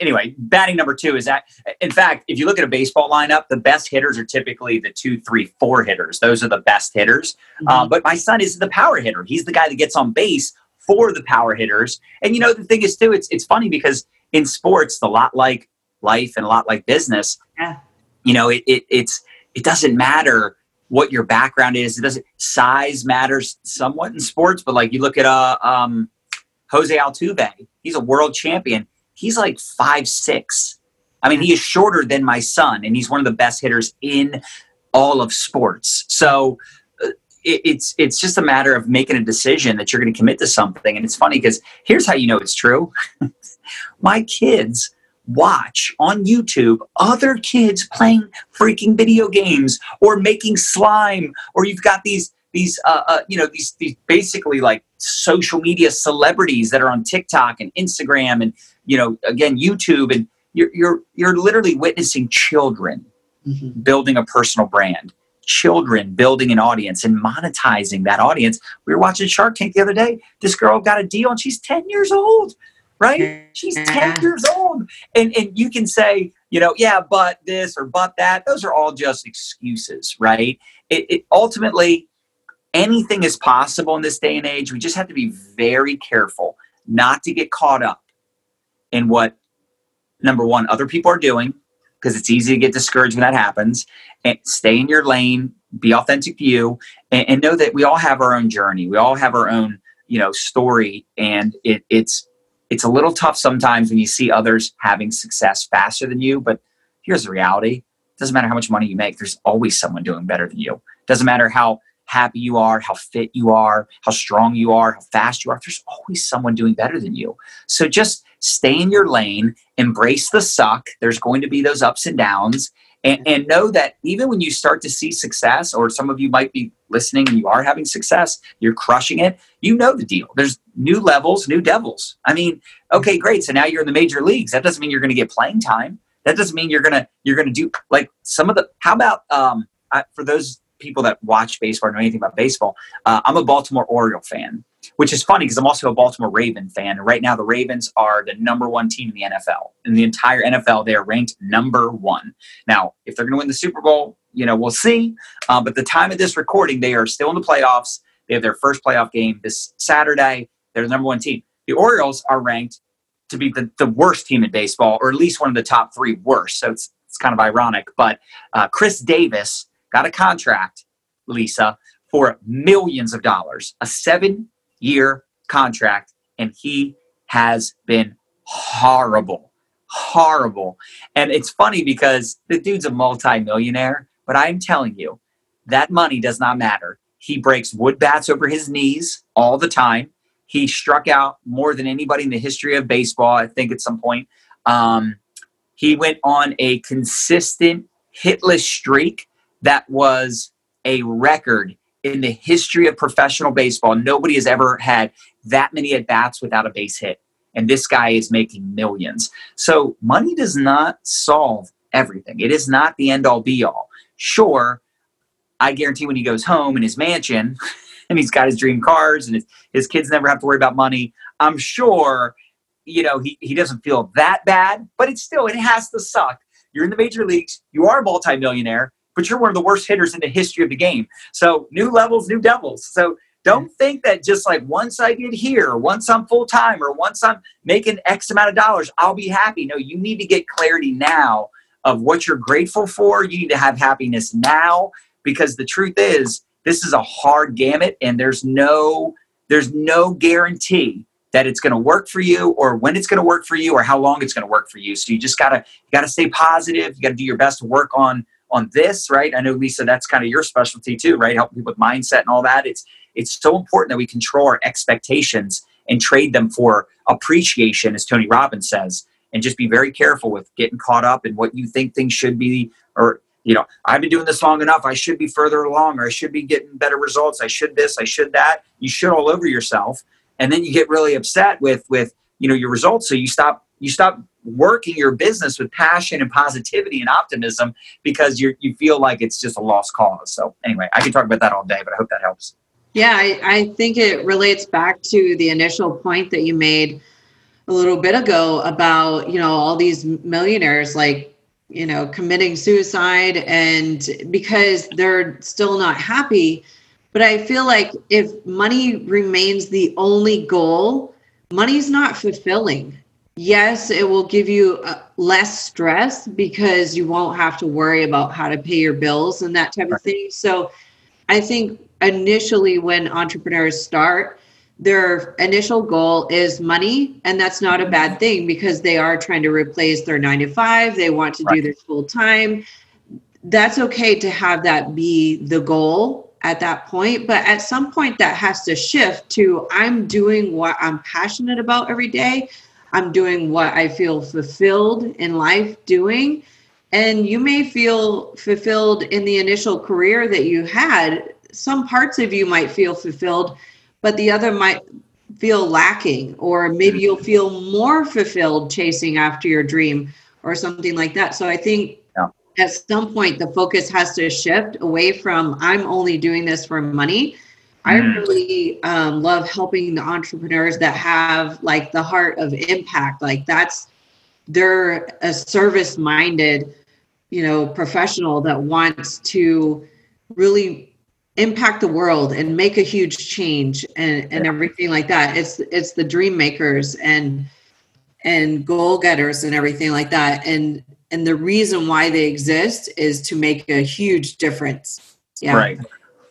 anyway, batting number two is that. In fact, if you look at a baseball lineup, the best hitters are typically the two, three, four hitters. Those are the best hitters. Mm-hmm. Um, but my son is the power hitter. He's the guy that gets on base for the power hitters. And you know, the thing is too, it's it's funny because in sports, a lot like life and a lot like business, yeah. you know, it, it it's it doesn't matter what your background is. It doesn't size matters somewhat in sports, but like you look at uh um Jose Altuve, he's a world champion he's like five six. I mean, he is shorter than my son, and he's one of the best hitters in all of sports. So it, it's it's just a matter of making a decision that you're going to commit to something. And it's funny because here's how you know it's true. my kids watch on YouTube other kids playing freaking video games or making slime, or you've got these these uh, uh, you know these these basically like social media celebrities that are on TikTok and Instagram and you know again YouTube and you're you're you're literally witnessing children mm-hmm. building a personal brand children building an audience and monetizing that audience. We were watching shark tank the other day. This girl got a deal and she's 10 years old right? She's 10 years old. And and you can say you know yeah but this or but that. Those are all just excuses right? It, it ultimately anything is possible in this day and age. We just have to be very careful not to get caught up in what number one, other people are doing, because it's easy to get discouraged when that happens. And stay in your lane, be authentic to you, and, and know that we all have our own journey. We all have our own, you know, story, and it, it's it's a little tough sometimes when you see others having success faster than you. But here's the reality: it doesn't matter how much money you make. There's always someone doing better than you. It doesn't matter how happy you are, how fit you are, how strong you are, how fast you are. There's always someone doing better than you. So just stay in your lane, embrace the suck. There's going to be those ups and downs. And, and, know that even when you start to see success, or some of you might be listening and you are having success, you're crushing it, you know the deal. There's new levels, new devils. I mean, okay, great. So now you're in the major leagues. That doesn't mean you're going to get playing time. That doesn't mean you're gonna you're gonna do like some of the. How about um, I, for those people that watch baseball or know anything about baseball, uh, I'm a Baltimore Oriole fan which is funny because I'm also a Baltimore Raven fan. And right now, the Ravens are the number one team in the NFL. In the entire NFL, they are ranked number one. Now, if they're going to win the Super Bowl, you know, we'll see. Uh, but the time of this recording, they are still in the playoffs. They have their first playoff game this Saturday. They're the number one team. The Orioles are ranked to be the, the worst team in baseball, or at least one of the top three worst. So it's, it's kind of ironic. But uh, Chris Davis got a contract, Lisa, for millions of dollars, a seven year contract, and he has been horrible. Horrible. And it's funny because the dude's a multimillionaire, but I'm telling you, that money does not matter. He breaks wood bats over his knees all the time. He struck out more than anybody in the history of baseball, I think, at some point. Um, he went on a consistent hitless streak that was a record in the history of professional baseball, nobody has ever had that many at bats without a base hit. And this guy is making millions. So money does not solve everything. It is not the end all be all. Sure, I guarantee when he goes home in his mansion and he's got his dream cars and his, his kids never have to worry about money, I'm sure, you know, he, he doesn't feel that bad, but it's still, it has to suck. You're in the major leagues, you are a multimillionaire, but you're one of the worst hitters in the history of the game. So new levels, new devils. So don't think that just like once I get here, once I'm full time, or once I'm making X amount of dollars, I'll be happy. No, you need to get clarity now of what you're grateful for. You need to have happiness now because the truth is, this is a hard gamut, and there's no there's no guarantee that it's going to work for you or when it's going to work for you or how long it's going to work for you so you just gotta you gotta stay positive you gotta do your best to work on on this, right? I know Lisa, that's kind of your specialty too, right? Helping people with mindset and all that. It's it's so important that we control our expectations and trade them for appreciation, as Tony Robbins says, and just be very careful with getting caught up in what you think things should be, or you know, I've been doing this long enough. I should be further along, or I should be getting better results. I should this, I should that. You should all over yourself, and then you get really upset with with you know your results. So you stop you stop working your business with passion and positivity and optimism because you you feel like it's just a lost cause. So anyway, I can talk about that all day, but I hope that helps.
Yeah, I, I think it relates back to the initial point that you made a little bit ago about you know all these millionaires like you know committing suicide and because they're still not happy but i feel like if money remains the only goal money's not fulfilling yes, it will give you uh, less stress because you won't have to worry about how to pay your bills and that type of thing. So I think initially when entrepreneurs start, their initial goal is money and that's not a bad thing because they are trying to replace their 9 to 5 they want to right. do this full time that's okay to have that be the goal at that point but at some point that has to shift to i'm doing what i'm passionate about every day I'm doing what I feel fulfilled in life doing. And you may feel fulfilled in the initial career that you had some parts of you might feel fulfilled but the other might feel lacking or maybe you'll mm-hmm. feel more fulfilled chasing after your dream or something like that so i think
Yeah.
at some point the focus has to shift away from i'm only doing this for money i
Mm.
really um, love helping the entrepreneurs that have like the heart of impact like that's they're a service minded you know professional that wants to really impact the world and make a huge change and and everything like that. It's it's the dream makers and and goal getters and everything like that. And and the reason why they exist is to make a huge difference. Yeah.
Right.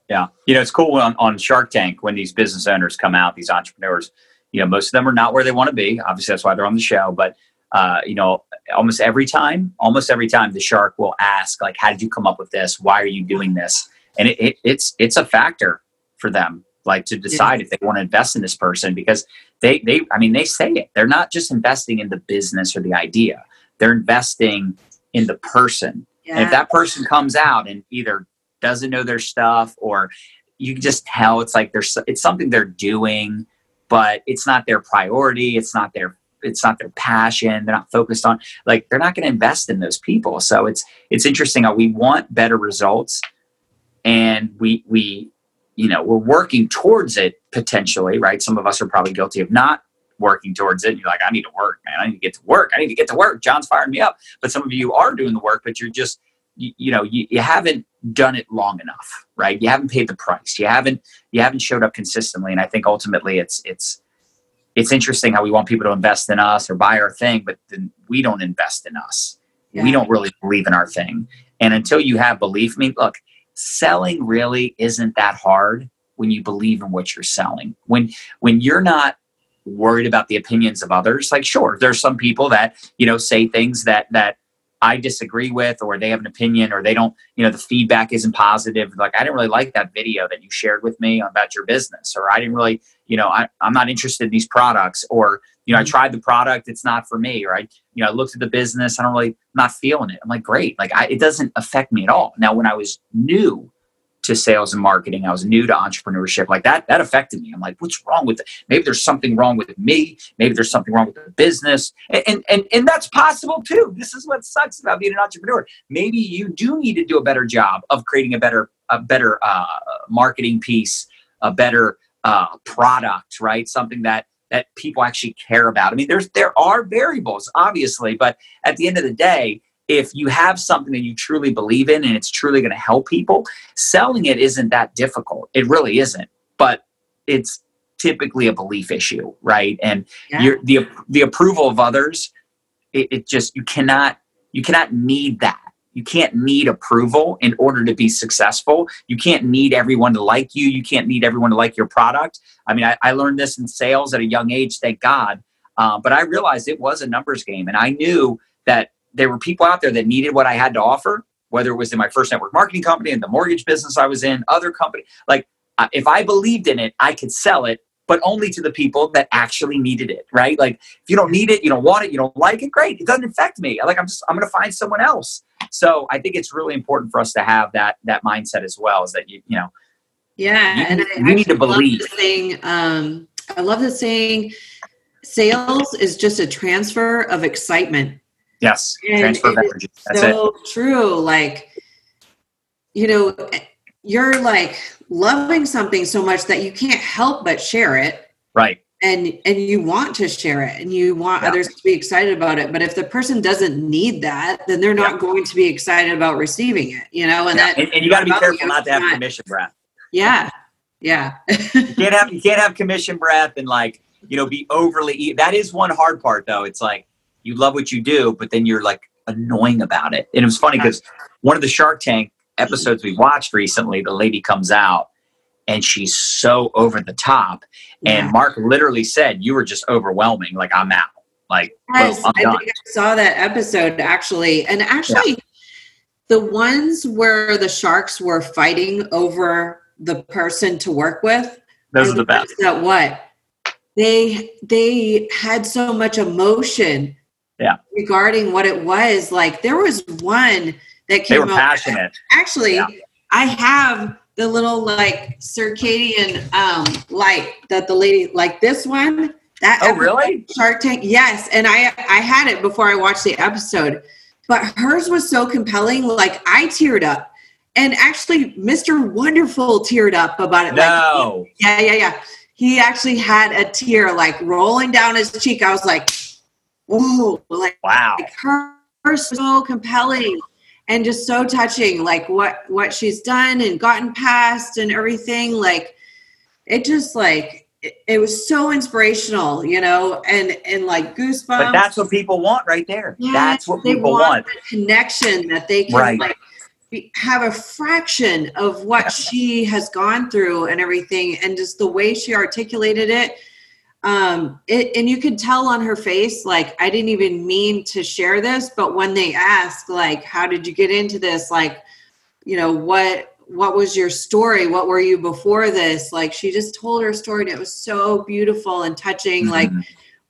Yeah. You know, it's cool on, on Shark Tank when these business owners come out, these entrepreneurs, you know, most of them are not where they want to be. Obviously, that's why they're on the show. But, uh, you know, almost every time, almost every time the shark will ask, like, how did you come up with this? Why are you doing this? And it, it, it's, it's a factor for them, like to decide if they want to invest in this person because they, they, I mean, they say it. They're not just investing in the business or the idea. They're investing in the person. And if that person comes out and either doesn't know their stuff or you can just tell it's like there's it's something they're doing, but it's not their priority. It's not their it's not their passion. They're not focused on like they're not going to invest in those people. So it's it's interesting we want better results and we we you know we're working towards it potentially right some of us are probably guilty of not working towards it you're like i need to work man i need to get to work i need to get to work john's firing me up but some of you are doing the work but you're just you, you know you, you haven't done it long enough right? You haven't paid the price. You haven't you haven't showed up consistently and i think ultimately it's it's it's interesting how we want people to invest in us or buy our thing but then we don't invest in us. We don't really believe in our thing. And until you have belief i mean look selling really isn't that hard when you believe in what you're selling. When when you're not worried about the opinions of others like sure there's some people that you know say things that that i disagree with or they have an opinion or they don't you know the feedback isn't positive. Like i didn't really like that video that you shared with me about your business or i didn't really you know I, i'm not interested in these products or you know i mm-hmm. tried the product it's not for me or i you know i looked at the business i don't really I'm not feeling it. I'm like great. Like I, it doesn't affect me at all. Now when i was new to sales and marketing. I was new to entrepreneurship. Like that that affected me. I'm like what's wrong with it maybe there's something wrong with me. Maybe there's something wrong with the business. And and and, and that's possible too. This is what sucks about being an entrepreneur. Maybe you do need to do a better job of creating a better a better uh, marketing piece a better uh, product right? Something that that people actually care about. I mean there's there are variables obviously but at the end of the day if you have something that you truly believe in and it's truly going to help people selling it isn't that difficult. It really isn't but it's typically a belief issue right? And
Yeah.
you're the the approval of others it, it just you cannot you cannot need that. You can't need approval in order to be successful. You can't need everyone to like you. You can't need everyone to like your product. I mean i, I learned this in sales at a young age thank god. Uh, but i realized it was a numbers game and i knew that there were people out there that needed what i had to offer whether it was in my first network marketing company in the mortgage business i was in other company like uh, if i believed in it i could sell it but only to the people that actually needed it right like if you don't need it you don't want it you don't like it great it doesn't affect me like i'm just i'm going to find someone else so i think it's really important for us to have that that mindset as well is that you you know
Yeah,
You-
and I
you need to
love
believe.
the saying. Um, I love the saying. Sales is just a transfer of excitement.
Yes
And
transfer of energy that's it
true. Like, you know, you're like loving something so much that you can't help but share it,
right
and and you want to share it, and you want
Yeah.
others to be excited about it. But if the person doesn't need that, then they're not going to be excited about receiving it. You know, and that
and, and you got to be careful
you,
not to have
not-
commission breath
yeah, yeah,
you can't have you can't have commission breath and like you know be overly that is one hard part though it's like you love what you do but then you're like annoying about it. And it was funny because one of the shark tank episodes we watched recently the lady comes out and she's so over the top. And
Yeah.
mark literally said you were just overwhelming. Like i'm out. Like
Yes,
i'm
I
done.
Think I saw that episode actually. And actually, the ones where the sharks were fighting over the person to work with,
those
are
the best.
That what? They they had so much emotion.
Yeah.
Regarding what it was like, there was one that
they
came
were
out.
passionate
Actually,
Yeah.
I have the little like circadian um, light that the lady like this one. That
oh really?
Shark Tank, yes. And I I had it before I watched the episode, but hers was so compelling. Like I teared up, and actually, Mr. Wonderful teared up about it.
No.
Like, yeah, yeah, yeah. He actually had a tear like rolling down his cheek. I was like, "Whoa!" Like
wow.
Like her, her so compelling and just so touching like what what she's done and gotten past and everything like it just like it, it was so inspirational you know and and like goosebumps
but that's what people want right there yes, that's what people
want, want. connection that they can right. like have a fraction of what she has gone through and everything and just the way she articulated it um it, and you could tell on her face like i didn't even mean to share this but when they ask like how did you get into this? Like you know what what was your story? What were you before this? Like she just told her story and it was so beautiful and touching. Mm-hmm. like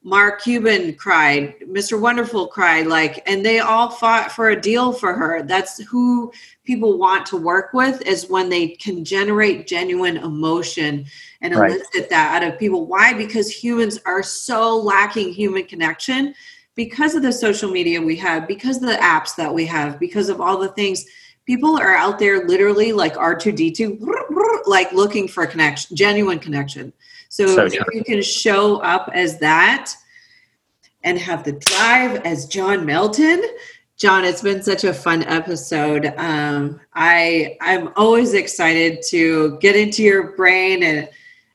mark cuban cried mr wonderful cried like and they all fought for a deal for her. That's who people want to work with is when they can generate genuine emotion and elicit right. that out of people. Why? Because humans are so lacking human connection because of the social media we have, because of the apps that we have, because of all the things. People are out there literally like R2D2, like looking for a connection, genuine connection. So, so if you can show up as that and have the drive as John Melton, John, it's been such a fun episode. Um, I I'm always excited to get into your brain and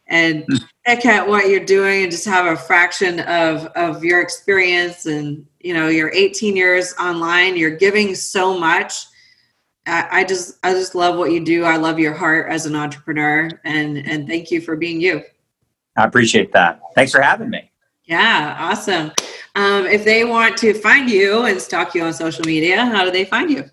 and hmm. check out what you're doing and just have a fraction of of your experience and you know you're 18 years online. You're giving so much. I, I just I just love what you do. I love your heart as an entrepreneur and and thank you for being you.
I appreciate that. Thanks for having me.
Yeah, awesome. Um, if they want to find you and stalk you on social media, how do they find you?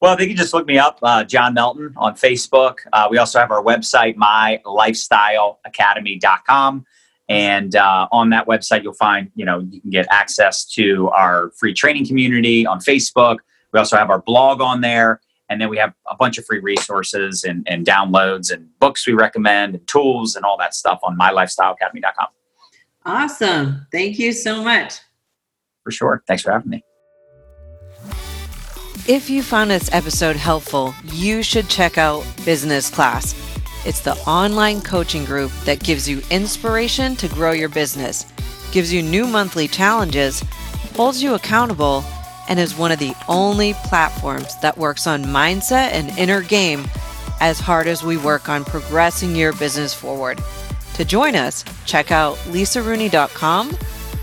Well, they can just look me up, uh, John Melton, on Facebook. Uh, we also have our website, mylifestyleacademy.com. And uh, on that website, you'll find, you know, you can get access to our free training community on Facebook. We also have our blog on there. And then we have a bunch of free resources and, and downloads and books we recommend and tools and all that stuff on mylifestyleacademy.com.
Awesome. Thank you so much
for sure. Thanks for having me.
If you found this episode helpful, you should check out Business Class. It's the online coaching group that gives you inspiration to grow your business, gives you new monthly challenges, holds you accountable, and is one of the only platforms that works on mindset and inner game as hard as we work on progressing your business forward. To join us, check out lisarooney.com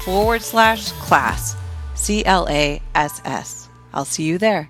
forward slash class, C L A S S. I'll see you there.